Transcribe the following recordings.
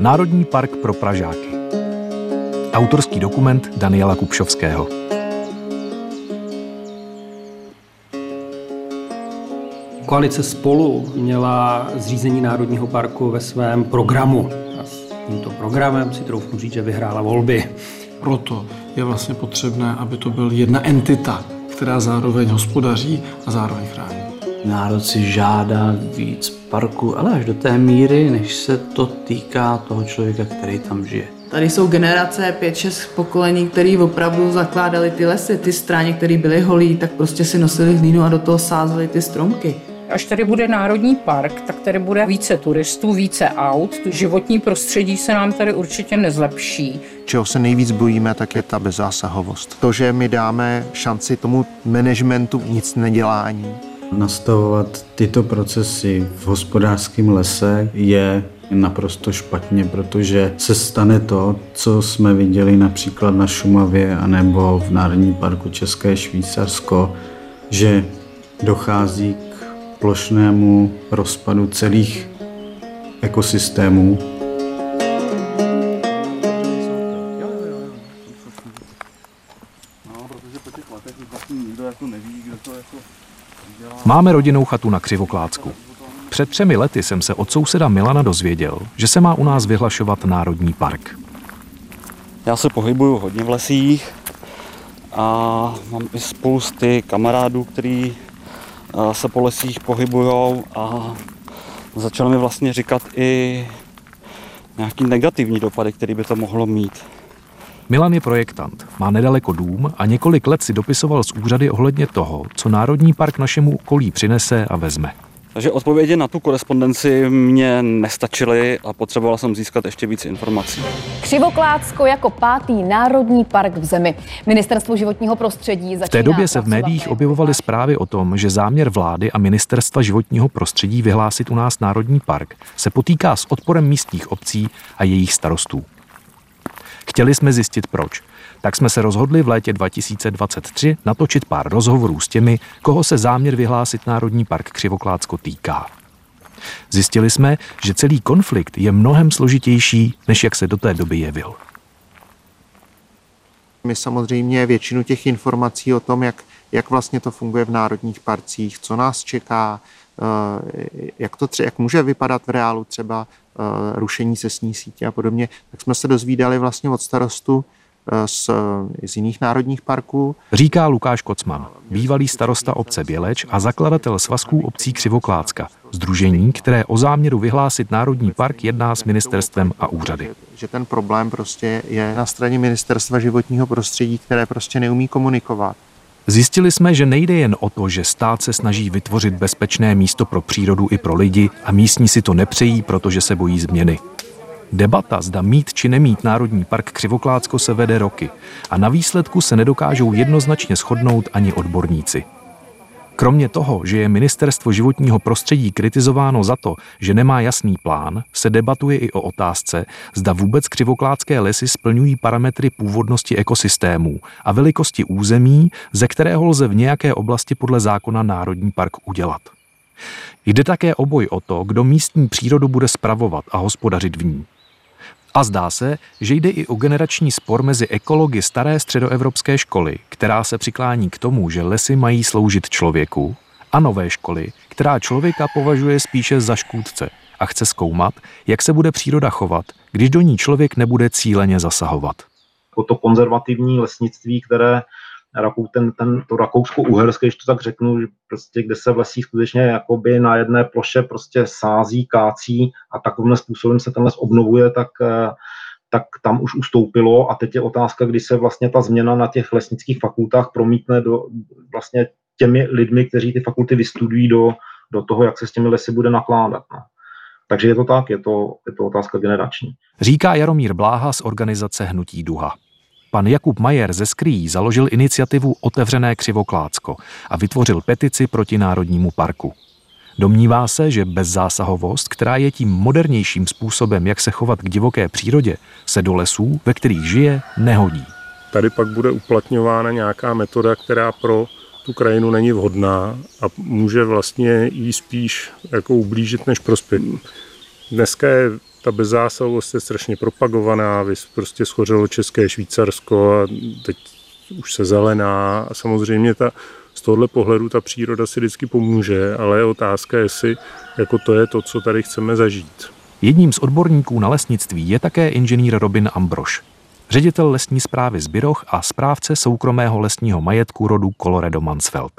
Národní park pro Pražáky. Autorský dokument Daniela Kupšovského. Koalice Spolu měla zřízení Národního parku ve svém programu. A s tímto programem si troufnu říct, že vyhrála volby. Proto je vlastně potřebné, aby to byl jedna entita, která zároveň hospodaří a zároveň chrání. Národ si žádá víc parku, ale až do té míry, než se to týká toho člověka, který tam žije. Tady jsou generace 5-6 pokolení, který opravdu zakládali ty lesy, ty stráně, které byly holí, tak prostě si nosili hlínu a do toho sázeli ty stromky. Až tady bude národní park, tak tady bude více turistů, více aut. Životní prostředí se nám tady určitě nezlepší. Čeho se nejvíc bojíme, tak je ta bezzásahovost. To, že my dáme šanci tomu managementu nic nedělání. Nastavovat tyto procesy v hospodářském lese je naprosto špatně, protože se stane to, co jsme viděli například na Šumavě anebo v Národním parku České Švýcarsko, že dochází plošnému rozpadu celých ekosystémů. Máme rodinnou chatu na Křivoklácku. Před třemi lety jsem se od souseda Milana dozvěděl, že se má u nás vyhlašovat Národní park. Já se pohybuju hodně v lesích a mám i spousty kamarádů, který se po lesích pohybují a začaly mi vlastně říkat i nějaký negativní dopady, který by to mohlo mít. Milan je projektant, má nedaleko dům a několik let si dopisoval z úřady ohledně toho, co Národní park našemu okolí přinese a vezme. Takže odpovědi na tu korespondenci mě nestačily a potřeboval jsem získat ještě víc informací. Křivoklácko jako pátý národní park v zemi. Ministerstvo životního prostředí V té době se v médiích objevovaly zprávy o tom, že záměr vlády a Ministerstva životního prostředí vyhlásit u nás národní park se potýká s odporem místních obcí a jejich starostů. Chtěli jsme zjistit proč tak jsme se rozhodli v létě 2023 natočit pár rozhovorů s těmi, koho se záměr vyhlásit Národní park Křivoklácko týká. Zjistili jsme, že celý konflikt je mnohem složitější, než jak se do té doby jevil. My samozřejmě většinu těch informací o tom, jak, jak vlastně to funguje v národních parcích, co nás čeká, jak, to tře- jak může vypadat v reálu třeba eh, rušení cestní sítě a podobně, tak jsme se dozvídali vlastně od starostu z, z jiných národních parků. Říká Lukáš Kocman, bývalý starosta obce Běleč a zakladatel svazků obcí Křivoklácka, združení, které o záměru vyhlásit národní park jedná s ministerstvem a úřady. Že ten problém prostě je na straně ministerstva životního prostředí, které prostě neumí komunikovat. Zjistili jsme, že nejde jen o to, že stát se snaží vytvořit bezpečné místo pro přírodu i pro lidi a místní si to nepřejí, protože se bojí změny. Debata, zda mít či nemít Národní park Křivoklácko se vede roky a na výsledku se nedokážou jednoznačně shodnout ani odborníci. Kromě toho, že je Ministerstvo životního prostředí kritizováno za to, že nemá jasný plán, se debatuje i o otázce, zda vůbec křivoklácké lesy splňují parametry původnosti ekosystémů a velikosti území, ze kterého lze v nějaké oblasti podle zákona Národní park udělat. Jde také o boj o to, kdo místní přírodu bude spravovat a hospodařit v ní. A zdá se, že jde i o generační spor mezi ekology staré středoevropské školy, která se přiklání k tomu, že lesy mají sloužit člověku, a nové školy, která člověka považuje spíše za škůdce a chce zkoumat, jak se bude příroda chovat, když do ní člověk nebude cíleně zasahovat. To konzervativní lesnictví, které Rakou, ten, ten, to rakousko-uherské, když to tak řeknu, že prostě kde se v lesích skutečně jakoby na jedné ploše prostě sází, kácí a takovým způsobem se ten les obnovuje, tak, eh, tak tam už ustoupilo a teď je otázka, kdy se vlastně ta změna na těch lesnických fakultách promítne do vlastně těmi lidmi, kteří ty fakulty vystudují do, do toho, jak se s těmi lesy bude nakládat. No. Takže je to tak, je to, je to otázka generační. Říká Jaromír Bláha z organizace Hnutí Duha. Pan Jakub Majer ze Skrý založil iniciativu Otevřené křivoklácko a vytvořil petici proti Národnímu parku. Domnívá se, že bezzásahovost, která je tím modernějším způsobem, jak se chovat k divoké přírodě, se do lesů, ve kterých žije, nehodí. Tady pak bude uplatňována nějaká metoda, která pro tu krajinu není vhodná a může vlastně jí spíš jako ublížit než prospět. Dneska je ta bezzásahovost je strašně propagovaná, prostě schořelo České Švýcarsko a teď už se zelená a samozřejmě ta, z tohohle pohledu ta příroda si vždycky pomůže, ale je otázka, jestli jako to je to, co tady chceme zažít. Jedním z odborníků na lesnictví je také inženýr Robin Ambroš, ředitel lesní zprávy Zbyroch a správce soukromého lesního majetku rodu Colorado Mansfeld.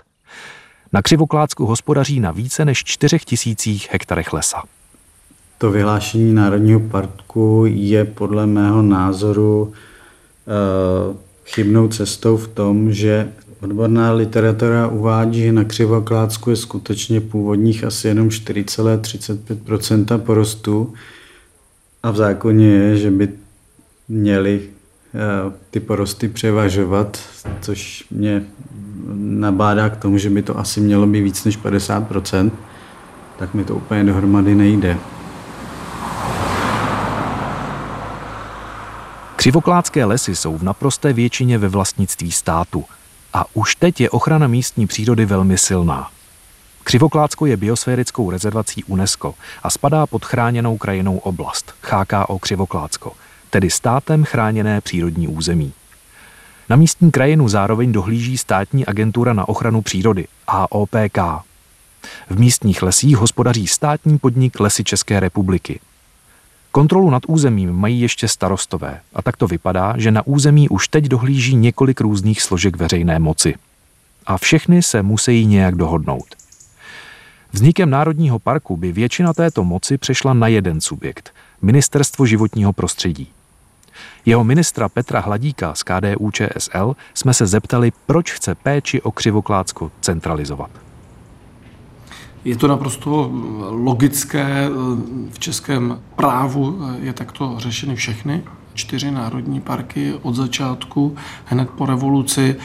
Na Křivoklácku hospodaří na více než 4 tisících hektarech lesa. To vyhlášení Národního parku je podle mého názoru e, chybnou cestou v tom, že odborná literatura uvádí, že na Křivoklácku je skutečně původních asi jenom 4,35% porostu a v zákoně je, že by měly eh, ty porosty převažovat, což mě nabádá k tomu, že by to asi mělo být víc než 50% tak mi to úplně dohromady nejde. Křivokládské lesy jsou v naprosté většině ve vlastnictví státu a už teď je ochrana místní přírody velmi silná. Křivokládsko je biosférickou rezervací UNESCO a spadá pod chráněnou krajinou oblast HKO Křivokládsko, tedy státem chráněné přírodní území. Na místní krajinu zároveň dohlíží státní agentura na ochranu přírody AOPK. V místních lesích hospodaří státní podnik Lesy České republiky. Kontrolu nad územím mají ještě starostové a tak to vypadá, že na území už teď dohlíží několik různých složek veřejné moci. A všechny se musí nějak dohodnout. Vznikem Národního parku by většina této moci přešla na jeden subjekt – Ministerstvo životního prostředí. Jeho ministra Petra Hladíka z KDU ČSL jsme se zeptali, proč chce péči o Křivoklácko centralizovat. Je to naprosto logické. V českém právu je takto řešeny všechny čtyři národní parky od začátku, hned po revoluci,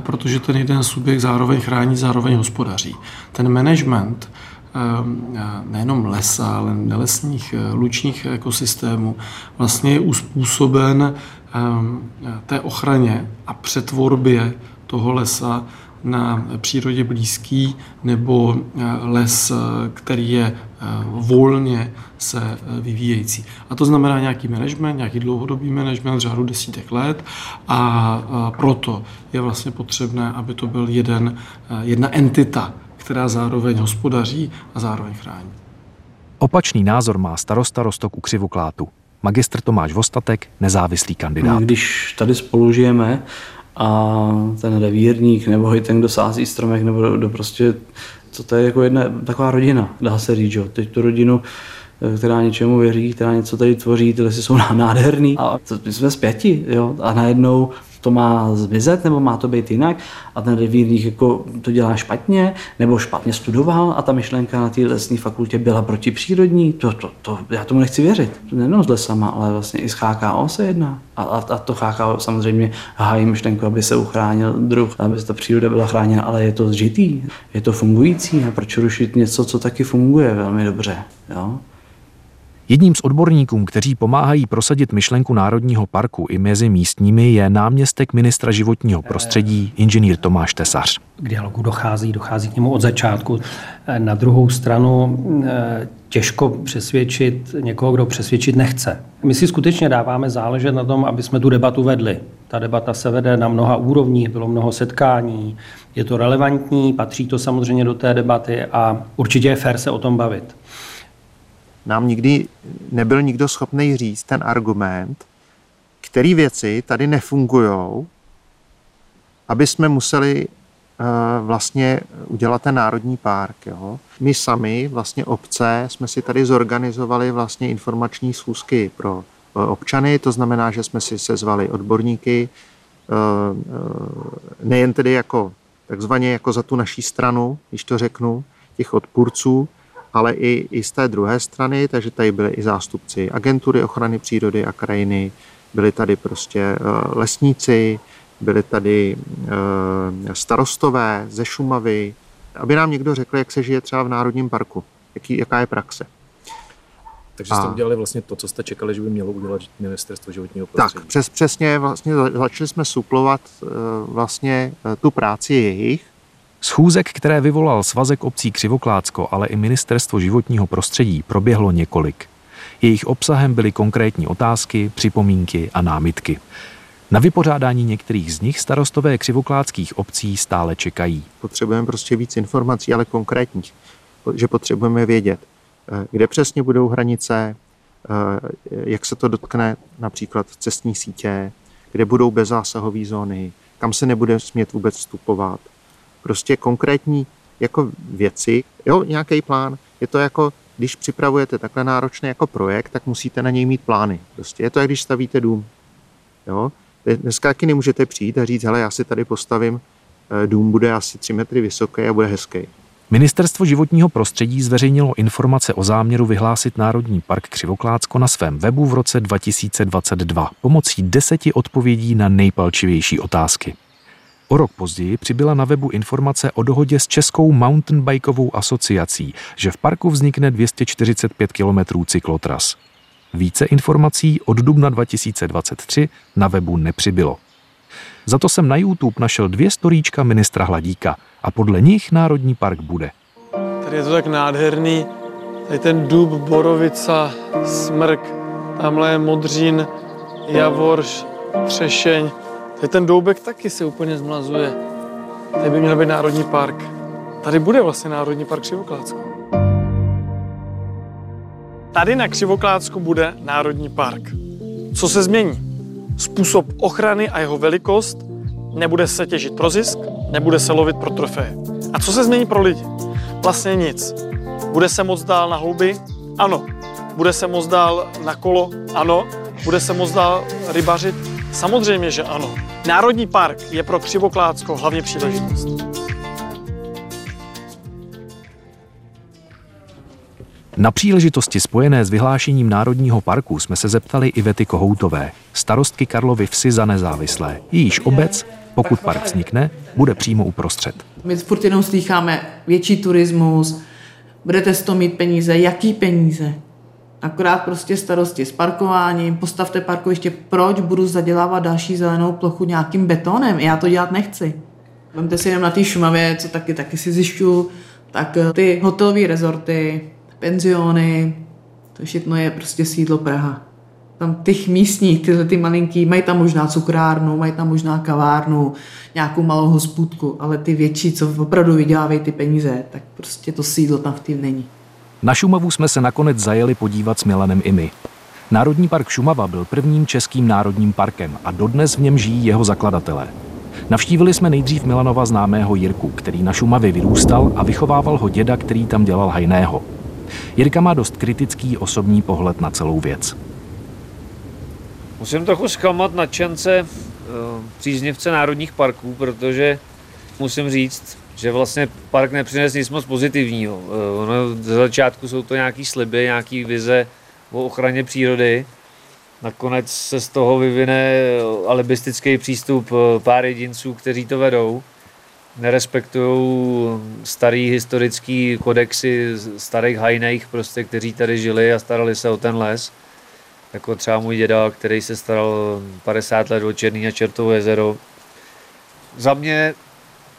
protože ten jeden subjekt zároveň chrání, zároveň hospodaří. Ten management nejenom lesa, ale nelesních eh, lučních ekosystémů vlastně je uspůsoben té ochraně a přetvorbě toho lesa na přírodě blízký nebo eh, les, eh, který je eh, volně se vyvíjející. A to znamená nějaký management, nějaký dlouhodobý management řádu desítek let a proto je vlastně potřebné, aby to byl jeden, jedna entita, která zároveň hospodaří a zároveň chrání. Opačný názor má starosta Rostoku Křivoklátu. Magistr Tomáš Vostatek, nezávislý kandidát. Když tady spolu žijeme a ten revírník nebo i ten, kdo sází stromek nebo do, prostě, co to je jako jedna taková rodina, dá se říct, jo. Teď tu rodinu eh, která něčemu věří, která něco tady tvoří, ty lesy jsou nádherný. A my jsme zpěti, jo. A najednou to má zmizet, nebo má to být jinak a ten revírník jako to dělá špatně, nebo špatně studoval a ta myšlenka na té lesní fakultě byla protipřírodní, to, to, to, já tomu nechci věřit. Nejenom s lesama, ale vlastně i s HKO se jedná. A, a, a to HKO samozřejmě hájí myšlenku, aby se uchránil druh, aby ta příroda byla chráněna, ale je to zžitý, je to fungující a proč rušit něco, co taky funguje velmi dobře. Jo? Jedním z odborníků, kteří pomáhají prosadit myšlenku Národního parku i mezi místními, je náměstek ministra životního prostředí, inženýr Tomáš Tesař. K dialogu dochází, dochází k němu od začátku. Na druhou stranu eh, těžko přesvědčit někoho, kdo přesvědčit nechce. My si skutečně dáváme záležet na tom, aby jsme tu debatu vedli. Ta debata se vede na mnoha úrovních, bylo mnoho setkání, je to relevantní, patří to samozřejmě do té debaty a určitě je fér se o tom bavit nám nikdy nebyl nikdo schopný říct ten argument, který věci tady nefungují, aby jsme museli uh, vlastně udělat ten národní park. Jo. My sami, vlastně obce, jsme si tady zorganizovali vlastně informační schůzky pro uh, občany, to znamená, že jsme si sezvali odborníky, uh, nejen tedy jako takzvaně jako za tu naší stranu, když to řeknu, těch odpůrců, ale i, i z té druhé strany, takže tady byli i zástupci agentury ochrany přírody a krajiny, byli tady prostě eh, lesníci, byli tady eh, starostové ze Šumavy, aby nám někdo řekl, jak se žije třeba v Národním parku, jaký, jaká je praxe. Takže jste a... udělali vlastně to, co jste čekali, že by mělo udělat ministerstvo životního prostředí. Tak, přes, přesně vlastně začali jsme suplovat eh, vlastně tu práci jejich Schůzek, které vyvolal Svazek obcí Křivoklácko, ale i Ministerstvo životního prostředí, proběhlo několik. Jejich obsahem byly konkrétní otázky, připomínky a námitky. Na vypořádání některých z nich starostové křivokládských obcí stále čekají. Potřebujeme prostě víc informací, ale konkrétních, že potřebujeme vědět, eh, kde přesně budou hranice, eh, jak se to dotkne například cestní sítě, kde budou bezzásahové zóny, kam se nebude smět vůbec vstupovat. Prostě konkrétní jako věci, jo, nějaký plán. Je to jako, když připravujete takhle náročný jako projekt, tak musíte na něj mít plány. Prostě je to, jak když stavíte dům. Jo? Dneska taky nemůžete přijít a říct, hele, já si tady postavím eh, dům, bude asi 3 metry vysoký a bude hezký. Ministerstvo životního prostředí zveřejnilo informace o záměru vyhlásit Národní park Křivoklátsko na svém webu v roce 2022 pomocí deseti odpovědí na nejpalčivější otázky. O rok později přibyla na webu informace o dohodě s Českou mountainbikovou asociací, že v parku vznikne 245 km cyklotras. Více informací od dubna 2023 na webu nepřibylo. Za to jsem na YouTube našel dvě storíčka ministra Hladíka a podle nich Národní park bude. Tady je to tak nádherný. Tady ten dub, borovica, smrk, tamhle je modřín, javorš, třešeň. Tady ten doubek taky se úplně zmlazuje. Tady by měl být Národní park. Tady bude vlastně Národní park Křivoklácko. Tady na Křivoklácku bude Národní park. Co se změní? Způsob ochrany a jeho velikost nebude se těžit pro zisk, nebude se lovit pro trofeje. A co se změní pro lidi? Vlastně nic. Bude se moc dál na houby? Ano. Bude se moc dál na kolo? Ano. Bude se moc dál rybařit? Samozřejmě, že ano. Národní park je pro Křivoklácko hlavně příležitost. Na příležitosti spojené s vyhlášením Národního parku jsme se zeptali Ivety Kohoutové, starostky Karlovy vsi za nezávislé. Jejíž obec, pokud park vznikne, bude přímo uprostřed. My furt jenom slýcháme větší turismus, budete z toho mít peníze, jaký peníze? Akorát prostě starosti s parkováním, postavte parkoviště, proč budu zadělávat další zelenou plochu nějakým betonem? Já to dělat nechci. Vemte si jenom na té Šumavě, co taky, taky si zjišťu, tak ty hotelové rezorty, penziony, to všechno je prostě sídlo Praha. Tam těch místních, tyhle ty malinký, mají tam možná cukrárnu, mají tam možná kavárnu, nějakou malou hospůdku, ale ty větší, co opravdu vydělávají ty peníze, tak prostě to sídlo tam v tím není. Na Šumavu jsme se nakonec zajeli podívat s Milanem i my. Národní park Šumava byl prvním českým národním parkem a dodnes v něm žijí jeho zakladatelé. Navštívili jsme nejdřív Milanova známého Jirku, který na Šumavě vyrůstal a vychovával ho děda, který tam dělal hajného. Jirka má dost kritický osobní pohled na celou věc. Musím trochu zklamat nadšence eh, příznivce národních parků, protože musím říct, že vlastně park nepřines nic moc pozitivního. Eh, ono ze začátku jsou to nějaký sliby, nějaký vize o ochraně přírody. Nakonec se z toho vyvine alibistický přístup eh, pár jedinců, kteří to vedou nerespektují starý historický kodexy starých hajnejch, prostě, kteří tady žili a starali se o ten les. Jako třeba můj děda, který se staral 50 let o Černý a Čertovo jezero. Za mě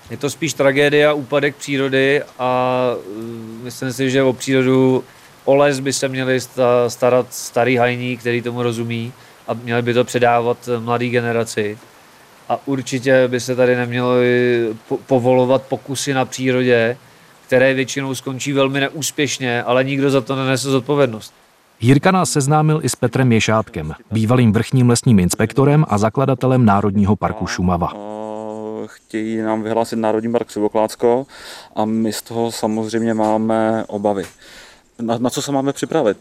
je to spíš tragédia, úpadek přírody a mm, myslím si, že o přírodu, o les by se měli starat starý hajní, který tomu rozumí a měli by to předávat mladé generaci a určitě by se tady nemělo povolovat pokusy na přírodě, které většinou skončí velmi neúspěšně, ale nikdo za to nenese zodpovědnost. Jirka nás seznámil i s Petrem Ješátkem, bývalým vrchním lesním inspektorem a zakladatelem Národního parku Šumava. Chtějí nám vyhlásit Národní park Sivoklácko a my z toho samozřejmě máme obavy. Na, na co se máme připravit?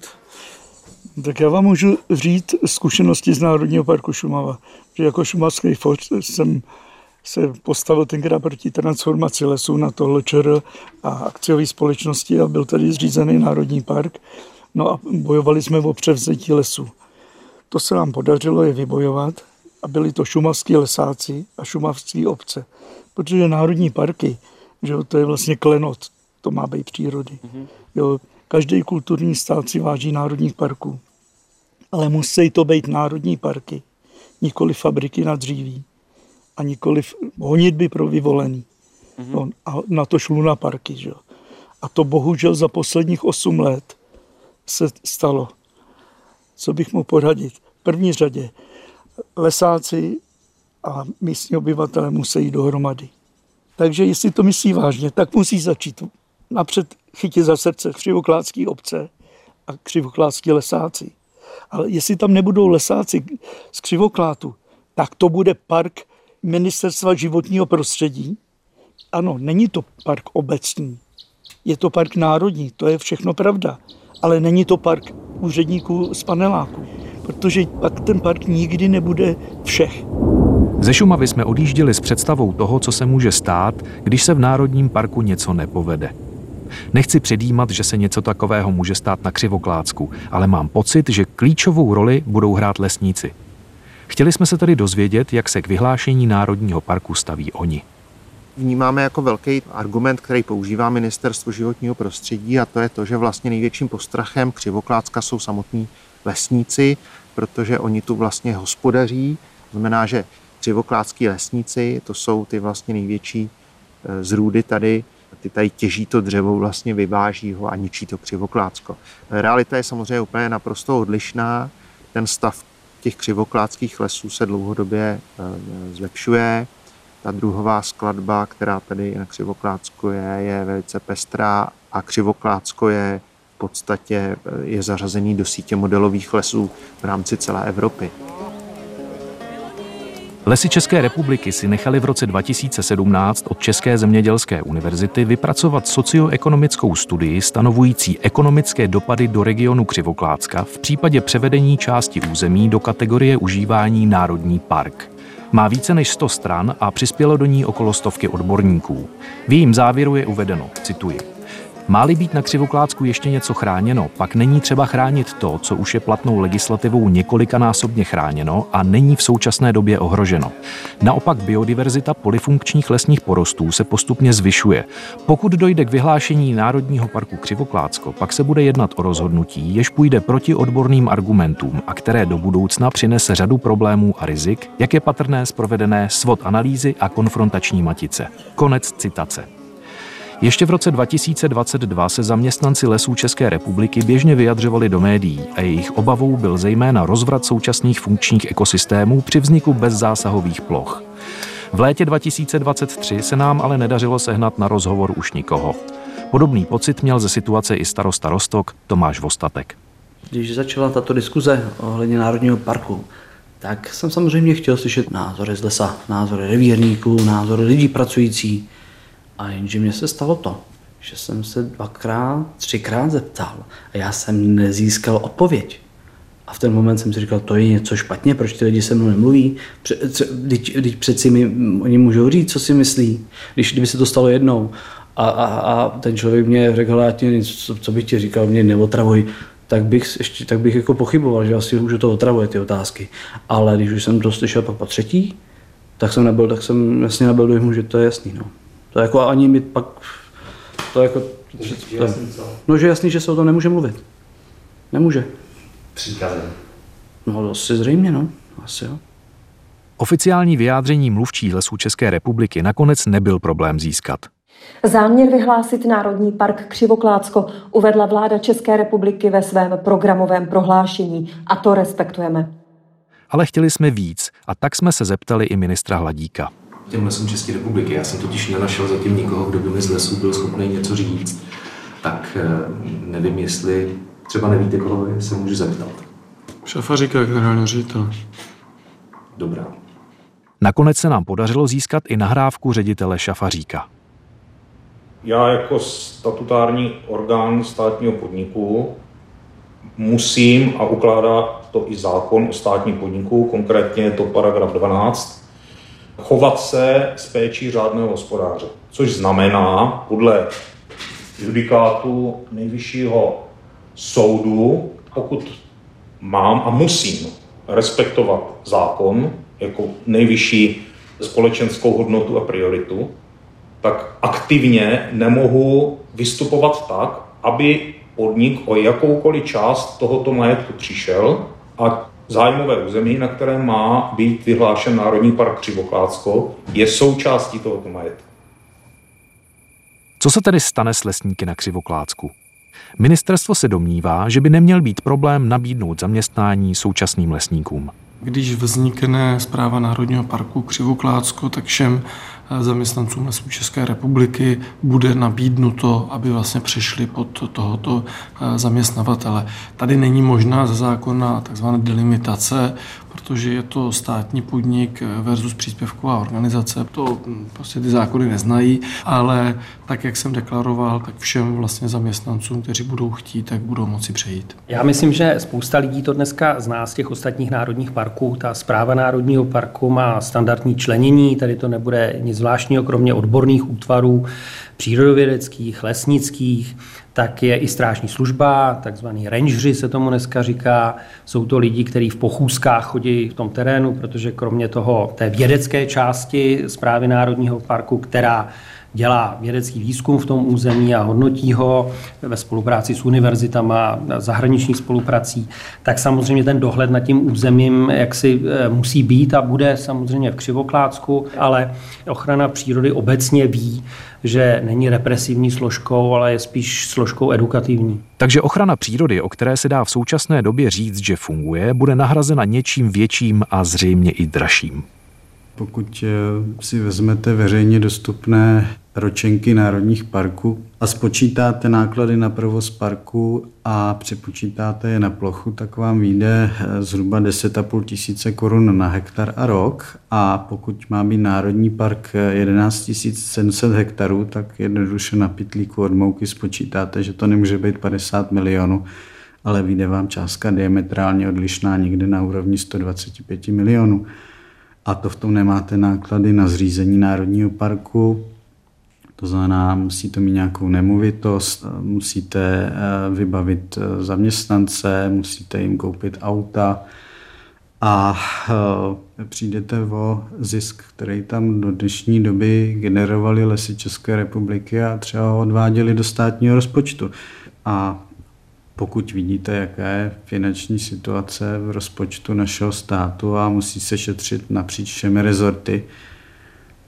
Tak já vám můžu říct zkušenosti z Národního parku Šumava. Že jako šumavský fond jsem se postavil tenkrát proti transformaci lesů na tohle ČR a akciové společnosti a byl tady zřízený Národní park. No a bojovali jsme o převzetí lesů. To se nám podařilo je vybojovat a byli to šumavský lesáci a šumavský obce. Protože národní parky, že to je vlastně klenot, to má být přírody. Mm-hmm. Jo, Každý kulturní stát si váží národních parků. Ale musí to být národní parky, nikoli fabriky na dříví a nikoli honitby pro vyvolený. No, a na to šlu na parky. Že? A to bohužel za posledních 8 let se stalo. co bych mu poradit. V první řadě lesáci a místní obyvatele musí jít dohromady. Takže jestli to myslí vážně, tak musí začít napřed chytit za srdce křivokládský obce a křivokládský lesáci. Ale jestli tam nebudou lesáci z křivoklátu, tak to bude park Ministerstva životního prostředí. Ano, není to park obecný, je to park národní, to je všechno pravda, ale není to park úředníků z paneláku, protože pak ten park nikdy nebude všech. Ze Šumavy jsme odjížděli s představou toho, co se může stát, když se v Národním parku něco nepovede. Nechci předjímat, že se něco takového může stát na Křivoklácku, ale mám pocit, že klíčovou roli budou hrát lesníci. Chtěli jsme se tedy dozvědět, jak se k vyhlášení Národního parku staví oni. Vnímáme jako velký argument, který používá Ministerstvo životního prostředí a to je to, že vlastně největším postrachem Křivoklácka jsou samotní lesníci, protože oni tu vlastně hospodaří. Znamená, že Křivokládský lesníci, to jsou ty vlastně největší e, zrůdy tady, ty tady těží to dřevo, vlastně vyváží ho a ničí to křivokládsko. Realita je samozřejmě úplně naprosto odlišná. Ten stav těch křivokládských lesů se dlouhodobě e, zlepšuje. Ta druhová skladba, která tady na Křivokládsku je, je velice pestrá a Křivokládsko je podstatě e, je zařazený do sítě modelových lesů v rámci celé Evropy. Lesy České republiky si nechali v roce 2017 od České zemědělské univerzity vypracovat socioekonomickou studii stanovující ekonomické dopady do regionu Křivoklácka v případě převedení části území do kategorie užívání Národní park. Má více než 100 stran a přispělo do ní okolo stovky odborníků. V jejím závěru je uvedeno, cituji, Máli být na křivoklácku ještě něco chráněno, pak není třeba chránit to, co už je platnou legislativou několikanásobně chráněno a není v současné době ohroženo. Naopak biodiverzita polifunkčních lesních porostů se postupně zvyšuje. Pokud dojde k vyhlášení Národního parku Křivoklácko, pak se bude jednat o rozhodnutí, jež půjde proti odborným argumentům a které do budoucna přinese řadu problémů a rizik, jak je patrné z provedené svod analýzy a konfrontační matice. Konec citace. Ještě v roce 2022 se zaměstnanci lesů České republiky běžně vyjadřovali do médií a jejich obavou byl zejména rozvrat současných funkčních ekosystémů při vzniku bezzásahových ploch. V létě 2023 se nám ale nedařilo sehnat na rozhovor už nikoho. Podobný pocit měl ze situace i starosta Rostok Tomáš Vostatek. Když začala tato diskuze ohledně Národního parku, tak jsem samozřejmě chtěl slyšet názory z lesa, názory revírníků, názory lidí pracující, a jenže mně se stalo to, že jsem se dvakrát, třikrát zeptal a já jsem nezískal odpověď. A v ten moment jsem si říkal, to je něco špatně, proč ty lidi se mnou nemluví? Teď přeci mi, oni můžou říct, co si myslí, když kdyby se to stalo jednou. A, a, a ten člověk mě řekl, já ti, co, co bych ti říkal, mě neotravuj, tak bych, ještě, tak bych jako pochyboval, že asi už to otravuje ty otázky. Ale když už jsem to slyšel pak po třetí, tak jsem nebyl, tak jsem jasně nebyl dojmu, že to je jasný. No. To jako ani mi pak, to jako, to, no že jasný, že se o tom nemůže mluvit. Nemůže. Příkazem. No asi zřejmě, no. Asi jo. Oficiální vyjádření mluvčí lesů České republiky nakonec nebyl problém získat. Záměr vyhlásit Národní park Křivoklácko uvedla vláda České republiky ve svém programovém prohlášení a to respektujeme. Ale chtěli jsme víc a tak jsme se zeptali i ministra Hladíka těm lesům České republiky. Já jsem totiž nenašel zatím nikoho, kdo by mi z lesů byl schopný něco říct. Tak eh, nevím, jestli třeba nevíte, koho se můžu zeptat. Šafaříka, generální ředitel. Dobrá. Nakonec se nám podařilo získat i nahrávku ředitele Šafaříka. Já jako statutární orgán státního podniku musím a ukládá to i zákon o státním podniku, konkrétně je to paragraf 12, chovat se s péčí řádného hospodáře. Což znamená, podle judikátu nejvyššího soudu, pokud mám a musím respektovat zákon jako nejvyšší společenskou hodnotu a prioritu, tak aktivně nemohu vystupovat tak, aby podnik o jakoukoliv část tohoto majetku přišel a zájmové území, na kterém má být vyhlášen Národní park Křivokládsko, je součástí tohoto majetku. Co se tedy stane s lesníky na Křivoklácku? Ministerstvo se domnívá, že by neměl být problém nabídnout zaměstnání současným lesníkům. Když vznikne zpráva Národního parku Křivoklácko, tak všem zaměstnancům lesů České republiky bude nabídnuto, aby vlastně přešli pod tohoto zaměstnavatele. Tady není možná ze zákona takzvaná delimitace, protože je to státní podnik versus příspěvková organizace. To prostě ty zákony neznají, ale tak, jak jsem deklaroval, tak všem vlastně zaměstnancům, kteří budou chtít, tak budou moci přejít. Já myslím, že spousta lidí to dneska zná z těch ostatních národních parků. Ta zpráva Národního parku má standardní členění, tady to nebude nic zvláštního, kromě odborných útvarů přírodovědeckých, lesnických, tak je i strážní služba, takzvaný rangeři se tomu dneska říká. Jsou to lidi, kteří v pochůzkách chodí v tom terénu, protože kromě toho té vědecké části zprávy Národního parku, která dělá vědecký výzkum v tom území a hodnotí ho ve spolupráci s univerzitama, zahraničních spoluprací, tak samozřejmě ten dohled nad tím územím jaksi eh, musí být a bude samozřejmě v Křivoklácku, ale ochrana přírody obecně ví, že není represivní složkou, ale je spíš složkou edukativní. Takže ochrana přírody, o které se dá v současné době říct, že funguje, bude nahrazena něčím větším a zřejmě i dražším. Pokud eh, si vezmete veřejně dostupné ročenky národních parků a spočítáte náklady na provoz parku a připočítáte je na plochu, tak vám vyjde eh, zhruba 10,5 tisíce korun na hektar a rok. A pokud má být národní park 11 eh, 700 hektarů, tak jednoduše na pitlíku od mouky spočítáte, že to nemůže být 50 milionů, ale vyjde vám částka diametrálně odlišná někde na úrovni 125 milionů. A to v tom nemáte náklady na zřízení národního parku, to znamená, musíte mít nějakou nemovitost, musíte eh, vybavit eh, zaměstnance, musíte jim koupit auta a eh, přijdete o zisk, který tam do dnešní doby generovali lesy České republiky a třeba ho odváděli do státního rozpočtu. A pokud vidíte, jaká je finanční situace v rozpočtu našeho státu a musí se šetřit napříč všemi rezorty,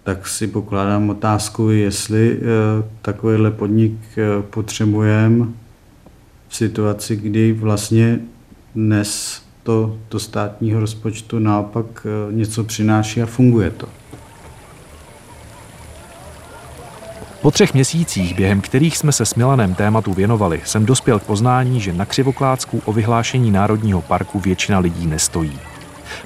tak si pokládám otázku, jestli eh, takovýhle podnik eh, potřebujeme v situaci, kdy vlastně dnes to do státního rozpočtu naopak eh, něco přináší a funguje to. Po třech měsících, během kterých jsme se s Milanem tématu věnovali, jsem dospěl k poznání, že na Křivoklácku o vyhlášení Národního parku většina lidí nestojí.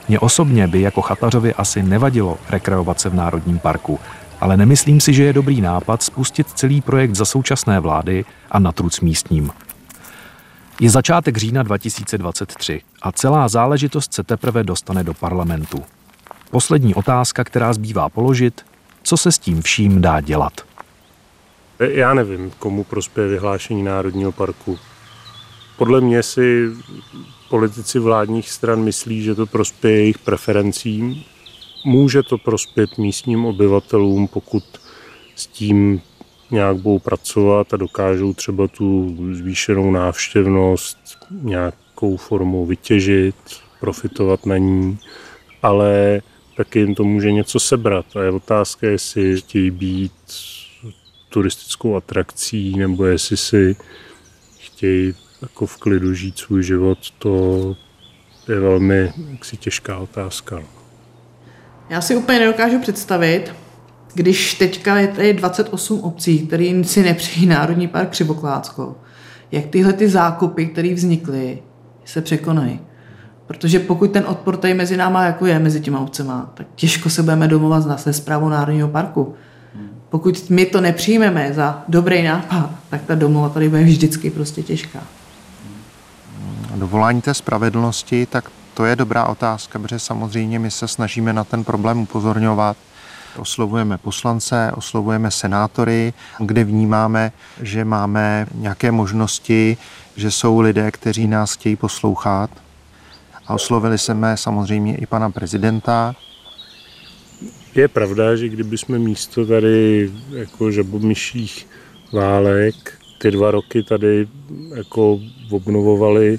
Mně osobně by jako chatařovi asi nevadilo rekreovat se v Národním parku, ale nemyslím si, že je dobrý nápad spustit celý projekt za současné vlády a na truc místním. Je začátek října 2023 a celá záležitost se teprve dostane do parlamentu. Poslední otázka, která zbývá položit, co se s tím vším dá dělat. Já nevím, komu prospěje vyhlášení Národního parku. Podle mě si politici vládních stran myslí, že to prospěje jejich preferencím. Může to prospět místním obyvatelům, pokud s tím nějak budou pracovat a dokážou třeba tu zvýšenou návštěvnost nějakou formou vytěžit, profitovat na ní, ale taky jim to může něco sebrat. A je otázka, jestli chtějí být turistickou atrakcí, nebo jestli si chtějí jako v klidu žít svůj život, to je velmi jaksi těžká otázka. Já si úplně nedokážu představit, když teďka je tady 28 obcí, který si nepřijí Národní park Křivoklácko, jak tyhle ty zákupy, které vznikly, se překonají. Protože pokud ten odpor tady mezi náma jako je, mezi těma obcema, tak těžko se budeme domovat na se zprávou Národního parku. Pokud my to nepřijmeme za dobrý nápad, tak ta domova tady bude vždycky prostě těžká dovolání té spravedlnosti, tak to je dobrá otázka, protože samozřejmě my se snažíme na ten problém upozorňovat. Oslovujeme poslance, oslovujeme senátory, kde vnímáme, že máme nějaké možnosti, že jsou lidé, kteří nás chtějí poslouchat. A oslovili jsme samozřejmě i pana prezidenta. Je pravda, že kdybychom místo tady jako žabomyších válek ty dva roky tady jako obnovovali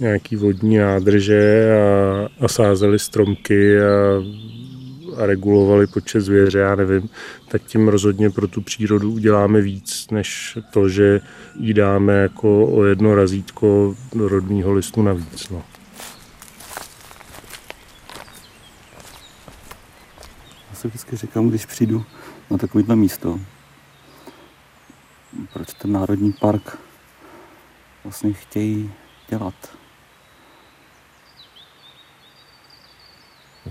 nějaký vodní nádrže a, a sázeli stromky a, a regulovali počet zvěře, já nevím, tak tím rozhodně pro tu přírodu uděláme víc, než to, že jí dáme jako o jedno razítko do rodního listu navíc. No. Já si vždycky říkám, když přijdu na takovéhle místo, proč ten národní park vlastně chtějí dělat.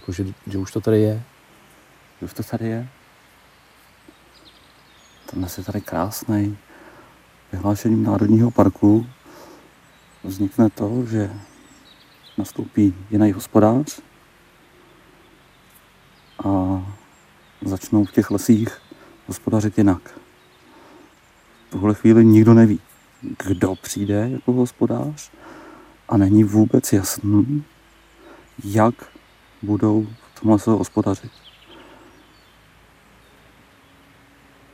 Jakože, že už to tady je? Že už to tady je. Ten je tady krásný. Vyhlášením Národního parku vznikne to, že nastoupí jiný hospodář a začnou v těch lesích hospodařit jinak. V tuhle chvíli nikdo neví, kdo přijde jako hospodář a není vůbec jasný, jak budou v tomhle se hospodařit.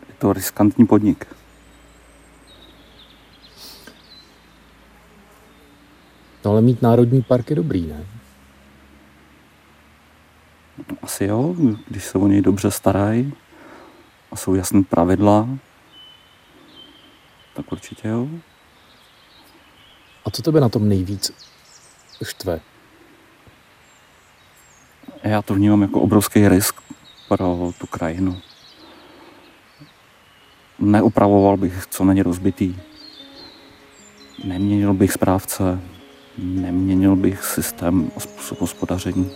Je to riskantní podnik. No ale mít národní park je dobrý, ne? Asi jo, když se o něj dobře starají a jsou jasné pravidla, tak určitě jo. A co tebe na tom nejvíc štve? Já to vnímám jako obrovský risk pro tu krajinu. Neupravoval bych, co není rozbitý. Neměnil bych správce, neměnil bych systém a způsob hospodaření.